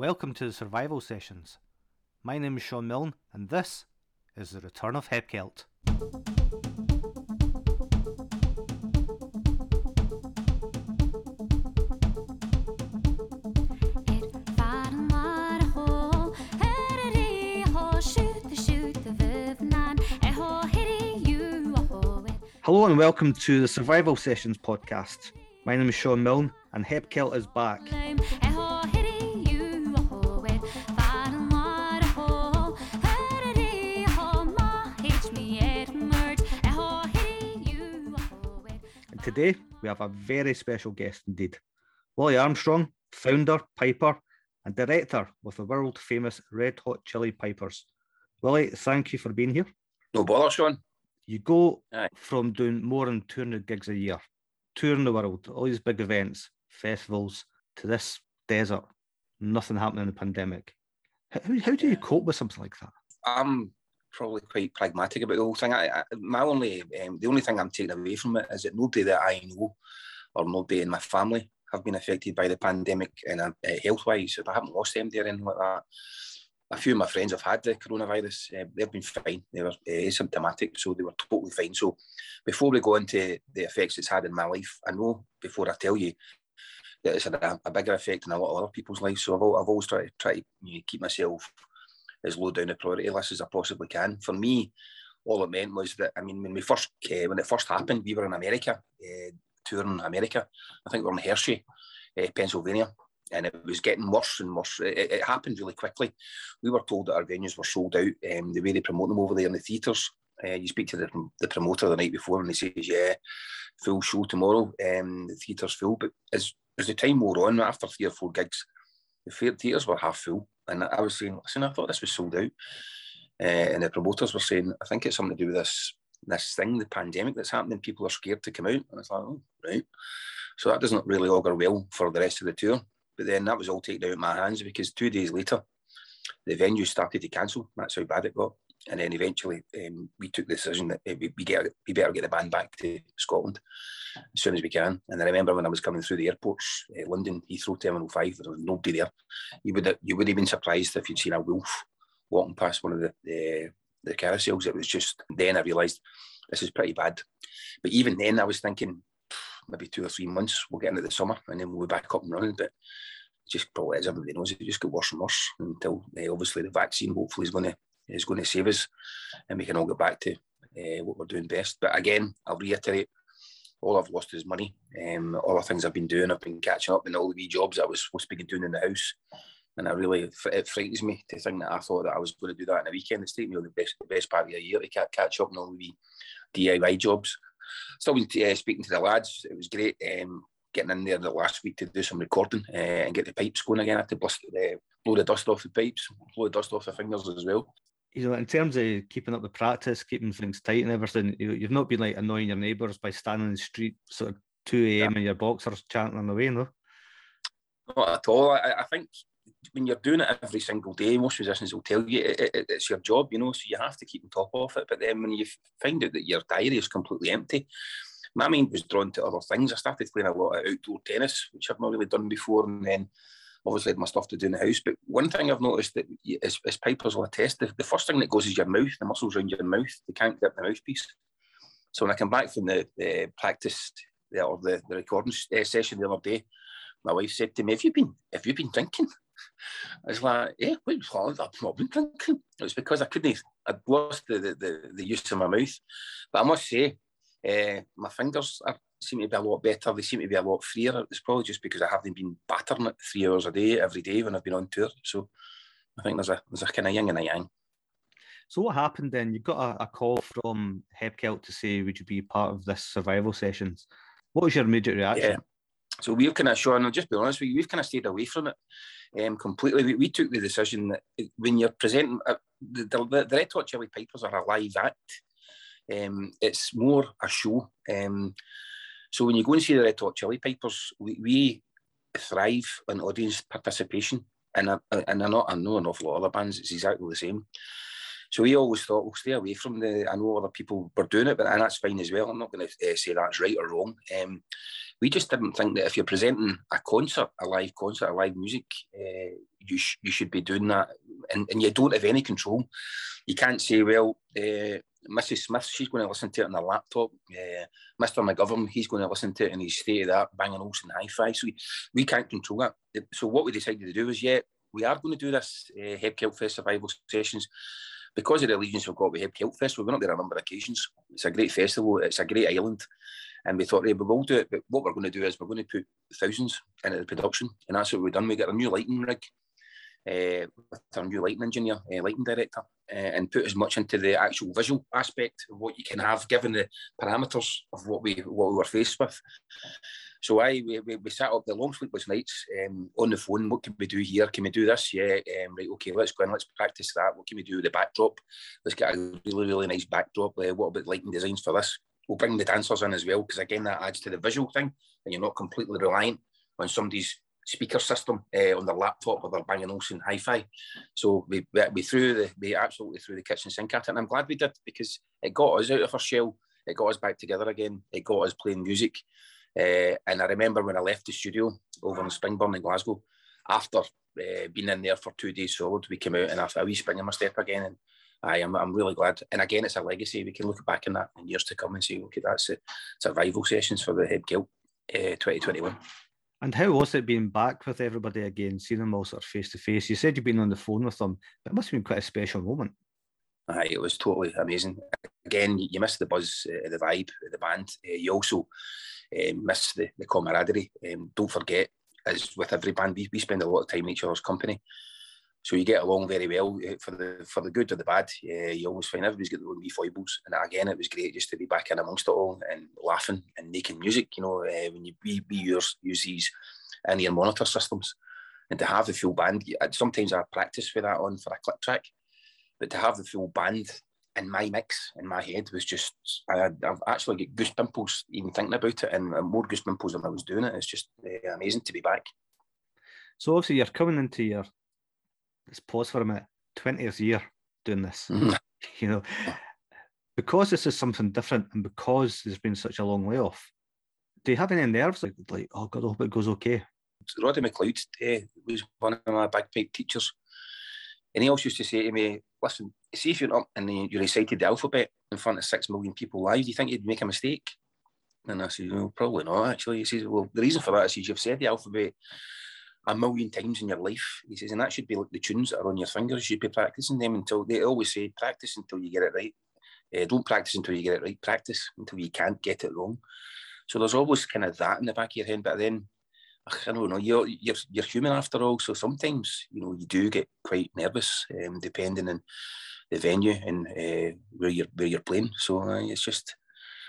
Welcome to the Survival Sessions. My name is Shaun Milne, and this is the return of HebCelt. Hello and welcome to the Survival Sessions podcast. My name is Shaun Milne, and HebCelt is back. Today we have a very special guest indeed. Willie Armstrong, founder, piper, and director with the world famous Red Hot Chilli Pipers. Willie, thank you for being here. No bother, Shaun. You go Aye. from doing more than 200 gigs a year, touring the world, all these big events, festivals, to this desert, nothing happening in the pandemic. How, how do you cope with something like that? I'm probably quite pragmatic about the whole thing. I, I, my only, um, the only thing I'm taking away from it is that nobody that I know or nobody in my family have been affected by the pandemic and uh, health wise. I haven't lost them or anything like that. A few of my friends have had the coronavirus. Uh, they've been fine. They were uh, asymptomatic, so they were totally fine. So, before we go into the effects it's had in my life, I know before I tell you that it's had a, a bigger effect in a lot of other people's lives. So, I've, I've always tried to try to you know, keep myself as low down the priority list as I possibly can. For me, all it meant was that I mean, when we first uh, when it first happened, we were in America, uh, touring America. I think we were in Hershey, uh, Pennsylvania, and it was getting worse and worse. It, it, happened really quickly. We were told that our venues were sold out. Um, the way they promote them over there in the theatres. Uh, you speak to the, the promoter the night before, and he says, "Yeah, full show tomorrow. Um, the theatre's full." But as as the time wore on, after three or four gigs, the theatres were half full. And I was saying, listen, I thought this was sold out. Uh, and the promoters were saying, I think it's something to do with this this thing, the pandemic that's happening. People are scared to come out. And I was like, oh, right. So that doesn't really augur well for the rest of the tour. But then that was all taken out of my hands because two days later, the venue started to cancel. That's how bad it got. And then eventually, um, we took the decision that uh, we, we, get, we better get the band back to Scotland as soon as we can. And I remember when I was coming through the airports, uh, London Heathrow Terminal Five, there was nobody there. You would you would have been surprised if you'd seen a wolf walking past one of the the, the carousels. It was just then I realised this is pretty bad. But even then, I was thinking maybe two or three months we'll get into the summer and then we'll be back up and running. But just probably as everybody knows, it just got worse and worse until uh, obviously the vaccine hopefully is going to is going to save us and we can all get back to uh, what we're doing best. But again, I'll reiterate all I've lost is money. Um, all the things I've been doing, I've been catching up in all the wee jobs I was supposed to be doing in the house. And I really, it frightens me to think that I thought that I was going to do that in a weekend. It's taken me the best, the best part of the year to catch up on all the wee DIY jobs. Still been uh, speaking to the lads. It was great um, getting in there the last week to do some recording uh, and get the pipes going again. I had to blast, uh, blow the dust off the pipes, blow the dust off the fingers as well you know, in terms of keeping up the practice, keeping things tight and everything, you, you've not been like annoying your neighbours by standing in the street sort of 2 a.m. Yeah. in your boxers chanting on the way, no? Not at all. I, I, think when you're doing it every single day, most musicians will tell you it, it, it's your job, you know, so you have to keep on top of it. But then when you find out that your diary is completely empty, my mind was drawn to other things. I started playing a lot of outdoor tennis, which I've not really done before, and then obviously my stuff to do in the house. But one thing I've noticed that as, as pipers will attest, the, the first thing that goes is your mouth, the muscles around your mouth. They can't grip the mouthpiece. So when I come back from the, the practice the, or the, the recording uh, session the other day, my wife said to me, "Have you been? Have you been drinking?" I was like, "Yeah, wait, I've not been drinking." It was because I couldn't. I'd lost the, the, the, the use of my mouth. But I must say, uh, my fingers are seem to be a lot better. They seem to be a lot freer. It's probably just because I haven't been battering it three hours a day every day when I've been on tour. So I think there's a there's a kind of yin and a yang. So what happened then? You got a, a call from Hepkelt to say, "Would you be part of this survival sessions?" What was your immediate reaction? Yeah. So we've kind of shown, I'll just be honest with you, we've kind of stayed away from it um, completely. We, we, took the decision that when you're presenting, uh, the, the, the Red Hot Chilli Pipers are a live act. Um, it's more a show. Um, so when you go and see the Red Hot Chilli Pipers, we, we thrive on audience participation, and I, and I know I know an awful lot of other bands. It's exactly the same. So we always thought we'll stay away from the. I know other people were doing it, but and that's fine as well. I'm not going to uh, say that's right or wrong. Um, we just didn't think that if you're presenting a concert, a live concert, a live music, uh, you sh- you should be doing that, and, and you don't have any control. You can't say, well, uh, Mrs. Smith, she's going to listen to it on her laptop. Uh, Mr. McGovern, he's going to listen to it in his state of that Bang & Olufsen hi-fi. So we, we can't control that. So what we decided to do is, yeah, we are going to do this uh, Heb Fest survival sessions because of the allegiance we've got with Heb Fest. We've been up there a number of occasions. It's a great festival. It's a great island. And we thought, hey, we will do it. But what we're going to do is we're going to put thousands into the production. And that's what we've done. We got a new lighting rig uh, with our new lighting engineer, uh, lighting director, uh, and put as much into the actual visual aspect of what you can have given the parameters of what we what we were faced with. So I we, we, sat up the long sleepless nights um, on the phone. What can we do here? Can we do this? Yeah, um, right. Okay, let's go and let's practice that. What can we do with the backdrop? Let's get a really really nice backdrop. Uh, what about lighting designs for this? We'll bring the dancers in as well because again that adds to the visual thing, and you're not completely reliant on somebody's speaker system uh, on their laptop or their Bang & Olufsen hi-fi. So we, we threw the we absolutely threw the kitchen sink at it, and I'm glad we did because it got us out of our shell. It got us back together again. It got us playing music. Uh, and I remember when I left the studio over in Springburn in Glasgow, after uh, being in there for two days solid, we came out and after a wee spring in my step again. And I am I'm really glad. And again, it's a legacy. We can look back in that in years to come and say, okay, that's it. Survival sessions for the HebCelt uh, 2021. And how was it being back with everybody again, seeing them all sort of face to face? You said you've been on the phone with them, but it must have been quite a special moment. Aye, it was totally amazing. Again, you miss the buzz, uh, the vibe, the band. Uh, you also uh, miss the, the camaraderie. Um, don't forget, as with every band, we, we spend a lot of time in each other's company. So you get along very well uh, for the for the good or the bad. Yeah, you always find everybody's got their own wee foibles, and again, it was great just to be back in amongst it all and laughing and making music. You know, uh, when you we, we use use these in your monitor systems, and to have the full band. Sometimes I practice with that on for a click track, but to have the full band in my mix in my head was just I, have actually got goose pimples even thinking about it, and more goose pimples than I was doing it. It's just uh, amazing to be back. So obviously you're coming into your let's pause for a minute. 20th year doing this, mm-hmm. you know, because this is something different and because there's been such a long layoff, do you have any nerves like, like oh God, I hope it goes okay? Roddy McLeod uh, was one of my bagpipe teachers. And he always used to say to me, listen, see if you're up and you recited the alphabet in front of six million people live, do you think you'd make a mistake? And I said, no, probably not, actually. He says, well, the reason for that is you've said the alphabet a million times in your life. He says, and that should be like the tunes that are on your fingers. You should be practicing them until they always say, practice until you get it right. Uh, don't practice until you get it right. Practice until you can't get it wrong. So there's always kind of that in the back of your head. But then, I don't know, you're, you're, you're human after all. So sometimes, you know, you do get quite nervous, um, depending on the venue and uh, where you're where you're playing. So uh, it's just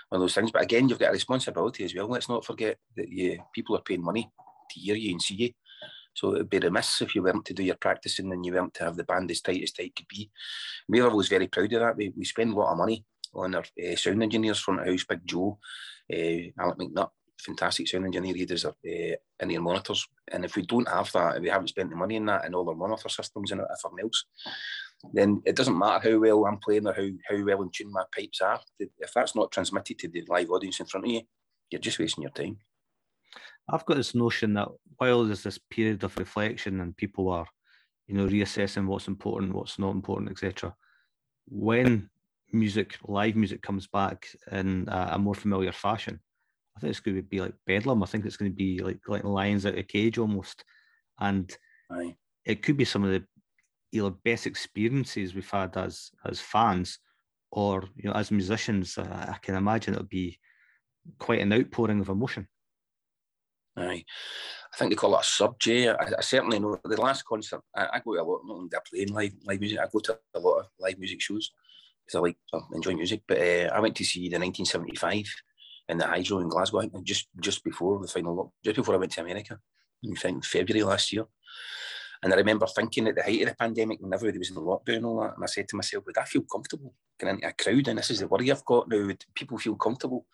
one of those things. But again, you've got a responsibility as well. Let's not forget that you, people are paying money to hear you and see you. So it'd be remiss if you weren't to do your practicing and you weren't to have the band as tight as tight could be. We're always very proud of that. We, we spend a lot of money on our uh, sound engineers, front of house, Big Joe, uh, Alec McNutt, fantastic sound engineer. He does our uh, in-ear monitors. And if we don't have that, and we haven't spent the money in that and all our monitor systems and everything else, then it doesn't matter how well I'm playing or how, how well in tune my pipes are. If that's not transmitted to the live audience in front of you, you're just wasting your time. I've got this notion that while there's this period of reflection and people are, you know, reassessing what's important, what's not important, etc. When music, live music, comes back in a, more familiar fashion, I think it's going to be like bedlam. I think it's going to be like like lions out of a cage almost, and Aye. it could be some of the you know best experiences we've had as as fans, or you know as musicians. Uh, I can imagine it'll be quite an outpouring of emotion. Aye. I think they call it a sub J. I, I certainly know the last concert. I, I, go to a lot, not only playing live live music. I go to a lot of live music shows because I like I enjoy music. But uh, I went to see the 1975 in the Hydro in Glasgow. I think just just before the final look, just before I went to America. I think February last year. And I remember thinking at the height of the pandemic, when everybody was in lockdown and all that, and I said to myself, would I feel comfortable getting into a crowd? And this is the worry I've got now. Would people feel comfortable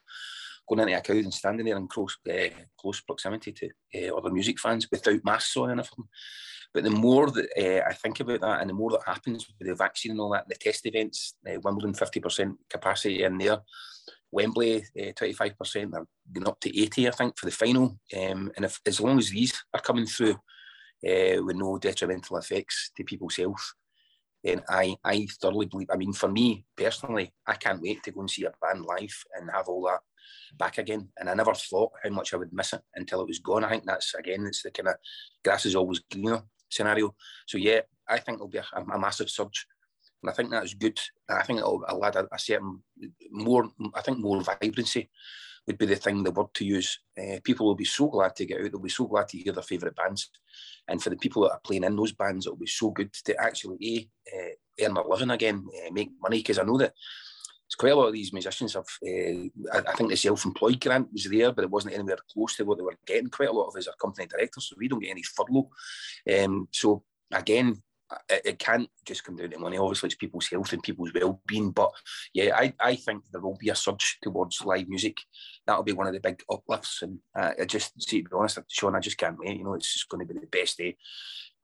going into a crowd and standing there in close uh, close proximity to uh, other music fans without masks on and everything. But the more that uh, I think about that, and the more that happens with the vaccine and all that, the test events, uh, Wimbledon fifty percent capacity in there, Wembley twenty five percent, they're going up to eighty, I think, for the final. Um, and if as long as these are coming through, with no detrimental effects to people's health, then I, I thoroughly believe. I mean, for me personally, I can't wait to go and see a band live and have all that back again. And I never thought how much I would miss it until it was gone. I think that's again, it's the kind of grass is always greener scenario. So yeah, I think it'll be a, a massive surge. And I think that's good. I think it'll, it'll add a, a, certain more, I think more vibrancy would be the thing, the word to use. Uh, people will be so glad to get out. They'll be so glad to hear their favourite bands. And for the people that are playing in those bands, it'll be so good to actually a, uh, earn a living again, uh, make money. Because I know that it's quite a lot of these musicians have. I, I, think the self-employed grant was there, but it wasn't anywhere close to what they were getting. Quite a lot of us are company directors, so we don't get any furlough. Um, so again, it, it, can't just come down to money. Obviously, it's people's health and people's well-being. But yeah, I, I think there will be a surge towards live music. That'll be one of the big uplifts. And uh, I just see, to be honest, Shaun, I just can't wait. You know, it's just going to be the best day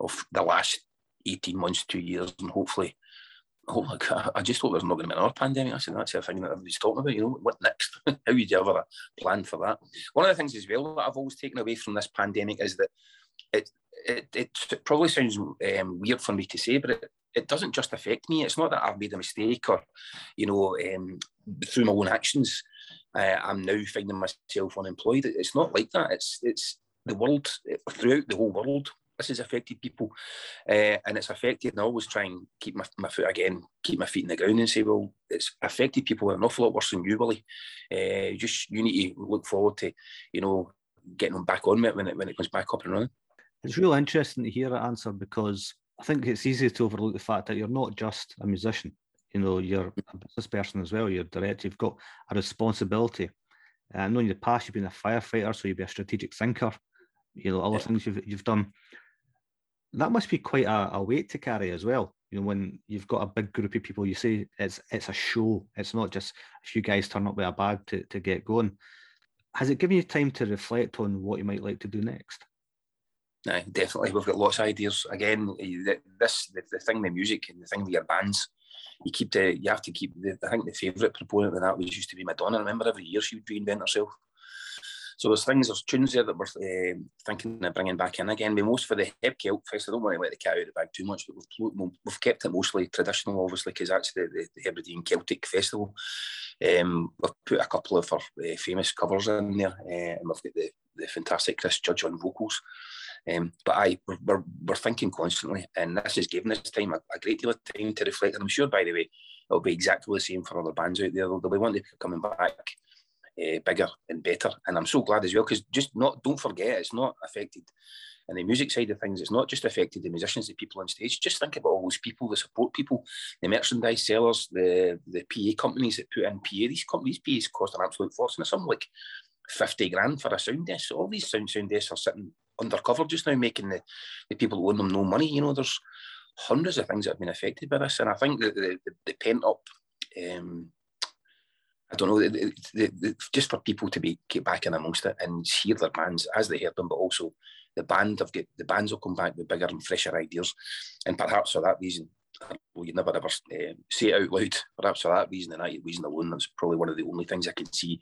of the last 18 months, two years, and hopefully. Oh my God, I just hope there's not going to be another pandemic. I said that's the thing that everybody's talking about. You know, what next? How would you ever plan for that? One of the things as well that I've always taken away from this pandemic is that it it, it probably sounds um, weird for me to say, but it, it doesn't just affect me. It's not that I've made a mistake or, you know, um, through my own actions, uh, I'm now finding myself unemployed. It's not like that. It's it's the world throughout the whole world. This has affected people, uh, and it's affected. And I always try and keep my, my foot again, keep my feet in the ground, and say, well, it's affected people an awful lot worse than you, Willie. Uh, just you need to look forward to, you know, getting them back on when it when it comes back up and running. It's really interesting to hear that answer because I think it's easy to overlook the fact that you're not just a musician. You know, you're a business person as well. You're a director. You've got a responsibility. Uh, I know in the past you've been a firefighter, so you'd be a strategic thinker. You know, other yeah. things you've you've done. That must be quite a, a weight to carry as well. You know, when you've got a big group of people, you say it's it's a show. It's not just a few guys turn up with a bag to, to get going. Has it given you time to reflect on what you might like to do next? Definitely. We've got lots of ideas. Again, this the, the thing, the music and the thing with your bands, you keep the you have to keep the I think the favourite proponent of that was used to be Madonna. I remember every year she would reinvent herself. So there's things, there's tunes there that we're uh, thinking of bringing back in again. We most for the Heb Fest. I don't want to let the cat out of the bag too much, but we've, we've kept it mostly traditional, obviously, because that's the, the, the Hebridean Celtic Festival. Um, we've put a couple of our uh, famous covers in there, uh, and we've got the, the fantastic Chris Judge on vocals. Um, but I we're, we're, thinking constantly, and this has given us time a, a, great deal of time to reflect. And I'm sure, by the way, it'll be exactly the same for other bands out there. They'll, be wanting to coming back uh, bigger and better. And I'm so glad as well because just not don't forget it's not affected. And the music side of things, it's not just affected the musicians, the people on stage. Just think about all those people, the support people, the merchandise sellers, the the PA companies that put in PA. These companies, PAs cost an absolute fortune. Some like 50 grand for a sound desk. All these sound sound desks are sitting undercover just now, making the, the people who own them no money. You know, there's hundreds of things that have been affected by this. And I think that the, the, the pent up, um, I don't know, the, the, just for people to be get back in amongst it and hear their bands as they heard them, but also the band have get the bands will come back with bigger and fresher ideas, and perhaps for that reason, well, you never ever uh, say it out loud. Perhaps for that reason and that reason alone, that's probably one of the only things I can see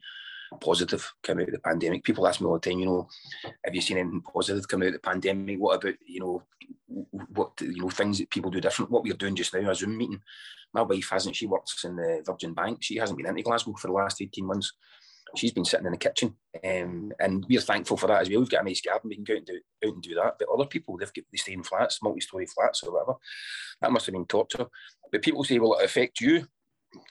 positive coming out of the pandemic. People ask me all the time, you know, have you seen anything positive coming out of the pandemic? What about, you know, what you know, things that people do different? What we're doing just now, a Zoom meeting. My wife hasn't, she works in the Virgin Bank. She hasn't been into Glasgow for the last 18 months. She's been sitting in the kitchen. Um, and we're thankful for that as well. We've got a nice garden, we can go out and do, out and do that. But other people, they've got they stay in flats, multi-story flats or whatever. That must have been torture. But people say, well, it affect you?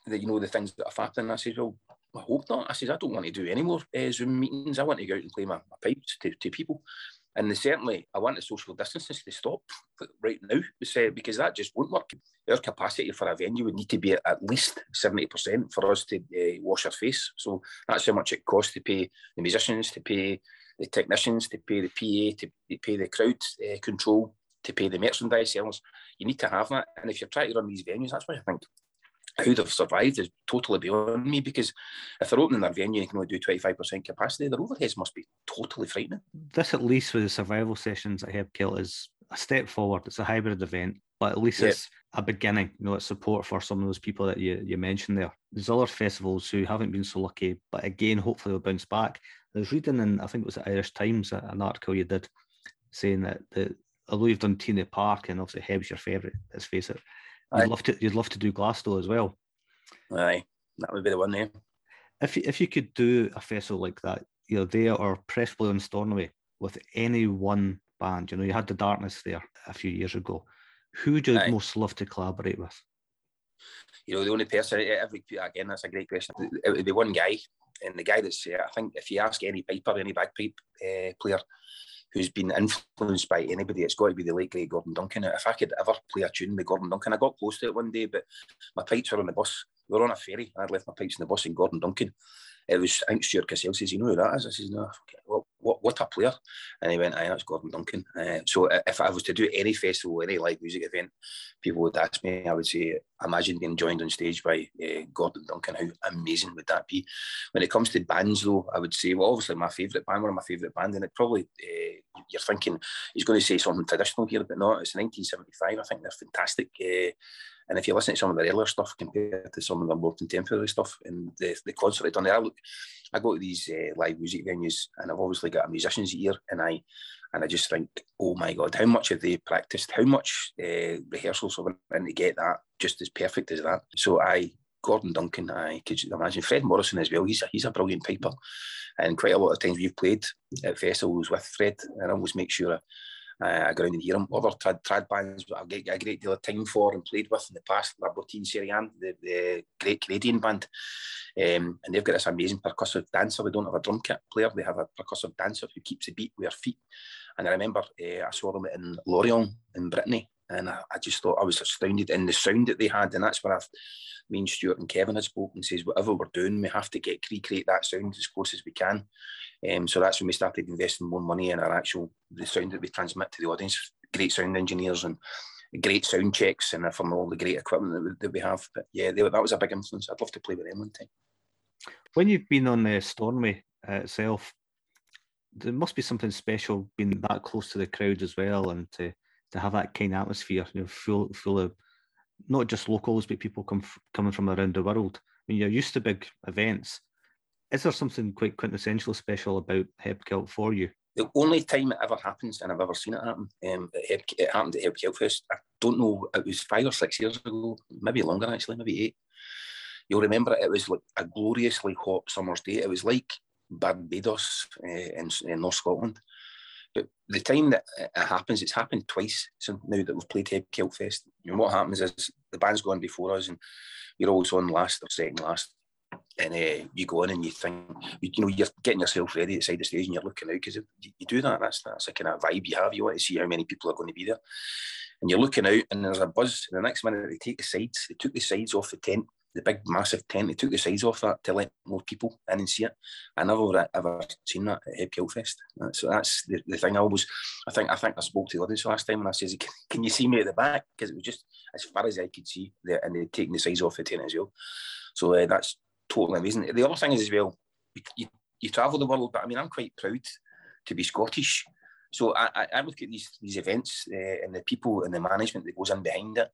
The, you know, the things that have happened. I say, well, I hope not. I says, I don't want to do any more uh, Zoom meetings. I want to go out and play my, my pipes to, to people. And they certainly, I want the social distancing to stop right now because that just won't work. Our capacity for a venue would need to be at least 70% for us to uh, wash our face. So that's how much it costs to pay the musicians, to pay the technicians, to pay the PA, to pay the crowd uh, control, to pay the merchandise sellers. You need to have that. And if you're trying to run these venues, that's why I think how they've survived is totally beyond me because if they're opening their venue and can only do 25% capacity, their overheads must be totally frightening. This, at least with the survival sessions at Heb Celt, is a step forward. It's a hybrid event, but at least yep. it's a beginning. You know, it's support for some of those people that you, you mentioned there. There's other festivals who haven't been so lucky, but again, hopefully they'll bounce back. I was reading in, I think it was the Irish Times, an article you did saying that the although you've done T in the Park and obviously Heb's your favourite, let's face it. You'd love to you'd love to do Glasgow as well. Aye, that would be the one there. If you, if you could do a festival like that, you know, there or Pressplay on Stornoway with any one band, you know, you had the Darkness there a few years ago. Who would you Aye. most love to collaborate with? You know, the only person every again, that's a great question. It would be one guy, and the guy that's uh, I think if you ask any piper, any bagpipe uh, player who's been influenced by anybody, it's got to be the late great Gordon Duncan. If I could ever play a tune with Gordon Duncan, I got close to it one day, but my pipes were on the bus. We were on a ferry. I'd left my pipes in the bus, and Gordon Duncan it was, I think Stuart Cassell says, you know who that is? I says, no, what, what, what a player. And he went, aye, that's Gordon Duncan. Uh, so if I was to do any festival, any live music event, people would ask me, I would say, imagine being joined on stage by uh, Gordon Duncan. How amazing would that be? When it comes to bands, though, I would say, well, obviously my favourite band, one of my favourite bands, and it probably, uh, you're thinking he's going to say something traditional here, but not. it's 1975. I think they're fantastic. Uh, and if you listen to some of their earlier stuff compared to some of the more contemporary stuff and the, the concert I've done there, I look, I go to these live music venues and I've obviously got a musician's ear and I and I just think, oh my God, how much have they practiced? How much uh, rehearsals have been to get that just as perfect as that? So I, Gordon Duncan, I could imagine Fred Morrison as well. He's a, he's a brilliant piper. And quite a lot of times we've played at festivals with Fred and I always make sure I, uh, I go around and hear them. Other trad, trad bands I've got a great deal of time for and played with in the past, La Bottine Souriante, the, the great Canadian band. Um, and they've got this amazing percussive dancer. They don't have a drum kit player, they have a percussive dancer who keeps the beat with her feet. And I remember uh, I saw them in Lorient in Brittany, and I, I, just thought I was astounded in the sound that they had. And that's where I've, me and Stuart and Kevin had spoken says, whatever we're doing, we have to get recreate that sound as close as we can. Um, so that's when we started investing more money in our actual the sound that we transmit to the audience. Great sound engineers and great sound checks and from all the great equipment that we, that we have. But yeah, they, that was a big influence. I'd love to play with them one time. When you've been on the Stormy uh, itself, there must be something special being that close to the crowd as well, and to to have that kind of atmosphere, you know, full full of not just locals but people come coming from around the world. I mean, you're used to big events, is there something quite quintessential special about HebCelt for you? The only time it ever happens, and I've ever seen it happen, um, it, it happened at HebCelt Fest. I don't know, it was five or six years ago, maybe longer actually, maybe eight. You'll remember it, it was like a gloriously hot summer's day. It was like Barbados uh, in, in North Scotland. But the time that it happens, it's happened twice since now that we've played HebCelt Fest. And what happens is the band's gone before us and you're always on last or second last and uh, you go in and you think, you, know, you're getting yourself ready outside the stage and you're looking out because you, you, do that. That's that's a kind of vibe you have. You want to see how many people are going to be there, and you're looking out and there's a buzz. And the next minute they take the sides. They took the sides off the tent, the big massive tent. They took the sides off that to let more people in and see it. I never ever seen that at Heb Fest. So that's the, the thing. I always, I think, I think I spoke to the audience last time and I says, "Can, you see me at the back?" Because it was just as far as I could see, there, and they're taking the sides off the tent as well. So uh, that's totally amazing. The other thing is as well, you, you travel the world, but I mean, I'm quite proud to be Scottish. So I, I look at these these events uh, and the people and the management that goes in behind it,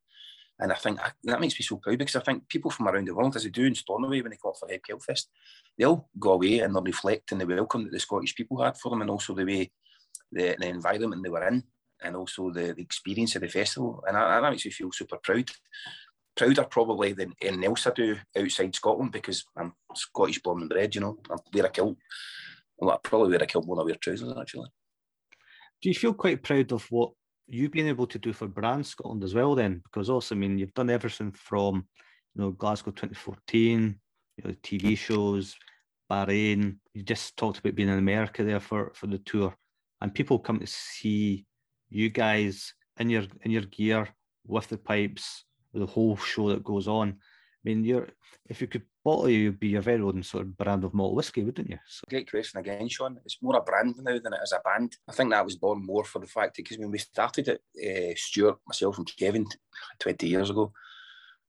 and I think I, that makes me so proud because I think people from around the world, as they do in Stornoway when they come up for HebCelt Fest, they'll go away and they'll reflect on the welcome that the Scottish people had for them, and also the way the, the environment they were in, and also the, the experience of the festival, and that, that makes me feel super proud prouder probably than anything else I do outside Scotland because I'm Scottish born and bred, you know. I wear a kilt. Well, I probably wear a kilt than I wear trousers, actually. Do you feel quite proud of what you've been able to do for Brand Scotland as well then? Because also, I mean, you've done everything from, you know, Glasgow 2014, you know, TV shows, Bahrain. You just talked about being in America there for, for the tour. And people come to see you guys in your in your gear with the pipes the whole show that goes on. Mean, you're if you could bottle you, would be your very own sort of brand of malt whiskey, wouldn't you? So. Great question again, Shaun. It's more a brand now than it is a band. I think that was born more for the fact because when we started it, uh, Stuart, myself, and Kevin, twenty years ago,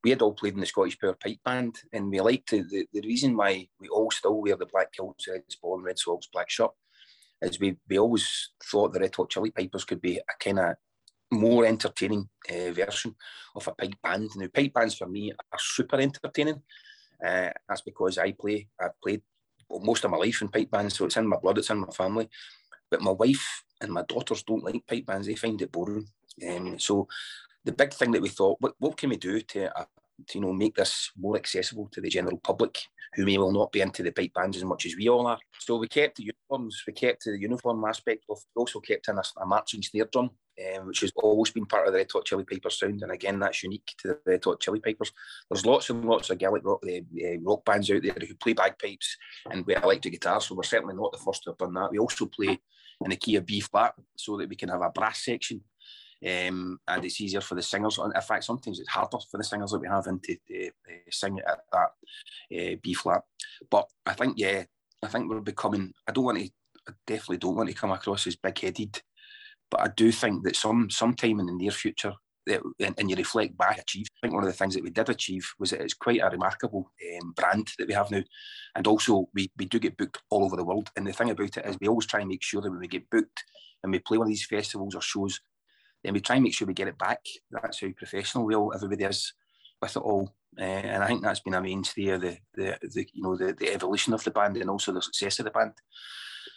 we had all played in the Scottish Power Pipe Band, and we liked the, the, the reason why we all still wear the black kilts, red sporran, red socks, black shirt, is we we always thought the Red Hot Chilli Pipers could be a kind of more entertaining uh, version of a pipe band. Now, pipe bands for me are super entertaining. Uh, that's because I play, I've played most of my life in pipe bands, so it's in my blood, it's in my family. but my wife and my daughters don't like pipe bands; they find it boring. Um, so the big thing that we thought, what, what can we do to, uh, to, you know, make this more accessible to the general public, who may well not be into the pipe bands as much as we all are. So we kept the uniforms, we kept the uniform aspect of, we also kept in a, a marching snare drum, um, which has always been part of the Red Hot Chilli Pipers sound, and again, that's unique to the Red Hot Chilli Pipers. There's lots and lots of Gaelic rock, uh, rock bands out there who play bagpipes and with electric guitars, so we're certainly not the first to have done that. We also play in the key of B flat so that we can have a brass section um, and it's easier for the singers. In fact, sometimes it's harder for the singers that we have into to, uh, sing at that uh, B flat. But I think, yeah, I think we're becoming. I don't want to. I definitely don't want to come across as big-headed, but I do think that some sometime in the near future, that, and, and, you reflect back, achieve. I think one of the things that we did achieve was that it's quite a remarkable um, brand that we have now, and also we we do get booked all over the world. And the thing about it is, we always try and make sure that when we get booked and we play one of these festivals or shows, then we try and make sure we get it back. That's how professional we all everybody is with it all. Uh, and I think that's been a mainstay of the, the, the you know the, the evolution of the band and also the success of the band.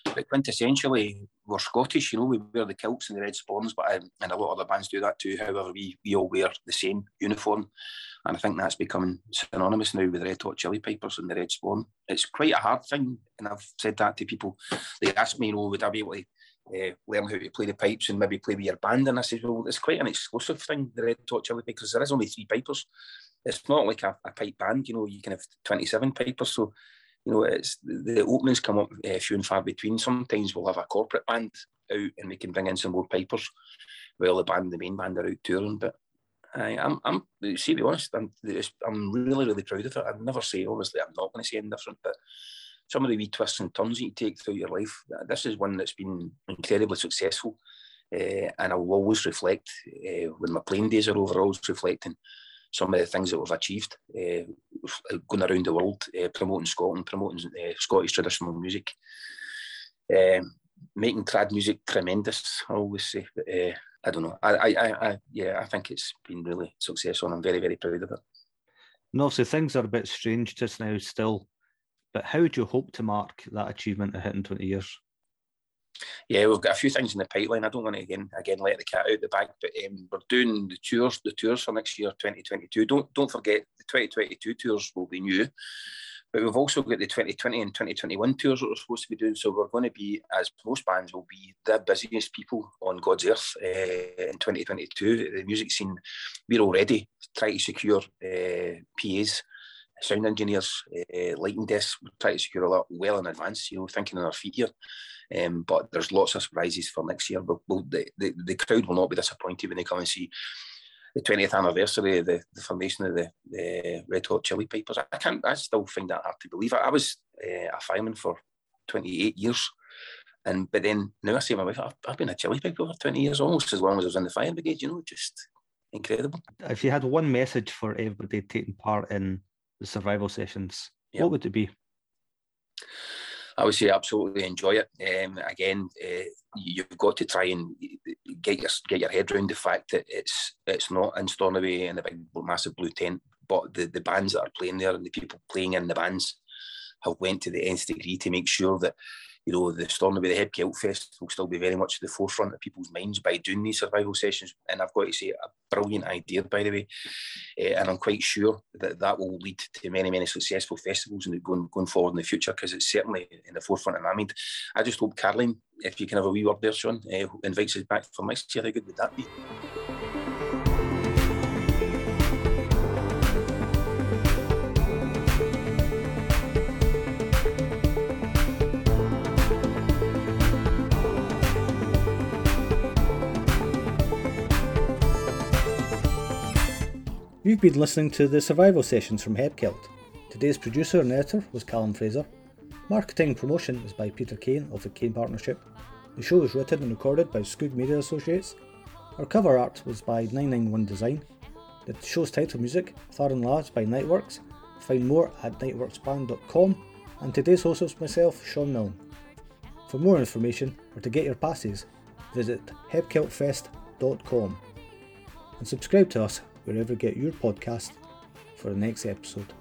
But quintessentially, we're Scottish, you know, we wear the kilts and the red sporrans, but um, and a lot of other bands do that too. However, we, we all wear the same uniform, and I think that's becoming synonymous now with the Red Hot Chilli Pipers and the Red Sporran. It's quite a hard thing, and I've said that to people. They ask me, you know, would I be able to uh, learn how to play the pipes and maybe play with your band. And I said, well, it's quite an exclusive thing, the Red Hot Chilli because there is only three pipers. It's not like a, a, pipe band, you know, you can have 27 pipers. So, you know, it's the, openings come up uh, few and far between. Sometimes we'll have a corporate band out and we can bring in some more pipers while the band, the main band are out touring. But I, I'm, I'm, see, to be honest, I'm, I'm really, really proud of it. I'd never say, obviously, I'm not going to say anything different, but some of the wee twists and turns that you take through your life. This is one that's been incredibly successful. Uh, and I will always reflect uh, when my playing days are over, always reflecting some of the things that we've achieved, uh, going around the world, promoting Scotland, promoting Scottish traditional music, making trad music tremendous. I always say, but, I don't know. I, I, I, yeah, I think it's been really successful, and I'm very, very proud of it. And obviously, things are a bit strange just now, still but how would you hope to mark that achievement of hitting 20 years? Yeah, we've got a few things in the pipeline. I don't want to again again let the cat out the bag, but um, we're doing the tours, the tours for next year, 2022. Don't don't forget the 2022 tours will be new, but we've also got the 2020 and 2021 tours that we're supposed to be doing. So we're going to be, as most bands will be, the busiest people on God's earth uh, in 2022. The music scene, we're already trying to secure uh, PAs sound engineers, uh, lighting desks, we try to secure a lot well in advance, you know, thinking on our feet here. Um, but there's lots of surprises for next year. We'll, the, the, the crowd will not be disappointed when they come and see the 20th anniversary of the, the formation of the, the Red Hot Chilli Pipers. I can't, I still find that hard to believe. I, I was uh, a fireman for 28 years. And but then now I see my wife, I've, I've been a chilli piper for 20 years, almost as long as I was in the fire brigade, you know, just incredible. If you had one message for everybody taking part in the survival sessions, yep. what would it be? I would say absolutely enjoy it. Um, again, uh, you've got to try and get your get your head around the fact that it's it's not in Stornoway in a big massive blue tent, but the, the bands that are playing there and the people playing in the bands have went to the nth degree to make sure that you know, the Stornoway, the Heb Celt Fest will still be very much at the forefront of people's minds by doing these survival sessions. And I've got to say, a brilliant idea, by the way. Uh, and I'm quite sure that that will lead to many, many successful festivals and going, going forward in the future because it's certainly in the forefront of my mind. I just hope Caroline, if you can have a wee word there, Shaun, uh, invites us back for next year. How good would that be? You've been listening to the Survival Sessions from Heb Celt. Today's producer and editor was Callum Fraser. Marketing and promotion is by Peter Kane of the Kane Partnership. The show was written and recorded by Skoog Media Associates. Our cover art was by 991 Design. The show's title music, Tharan Laws by Nightworks. Find more at nightworksband.com. And today's host was myself, Shaun Milne. For more information or to get your passes, visit hebceltfest.com and subscribe to us wherever you get your podcast for the next episode.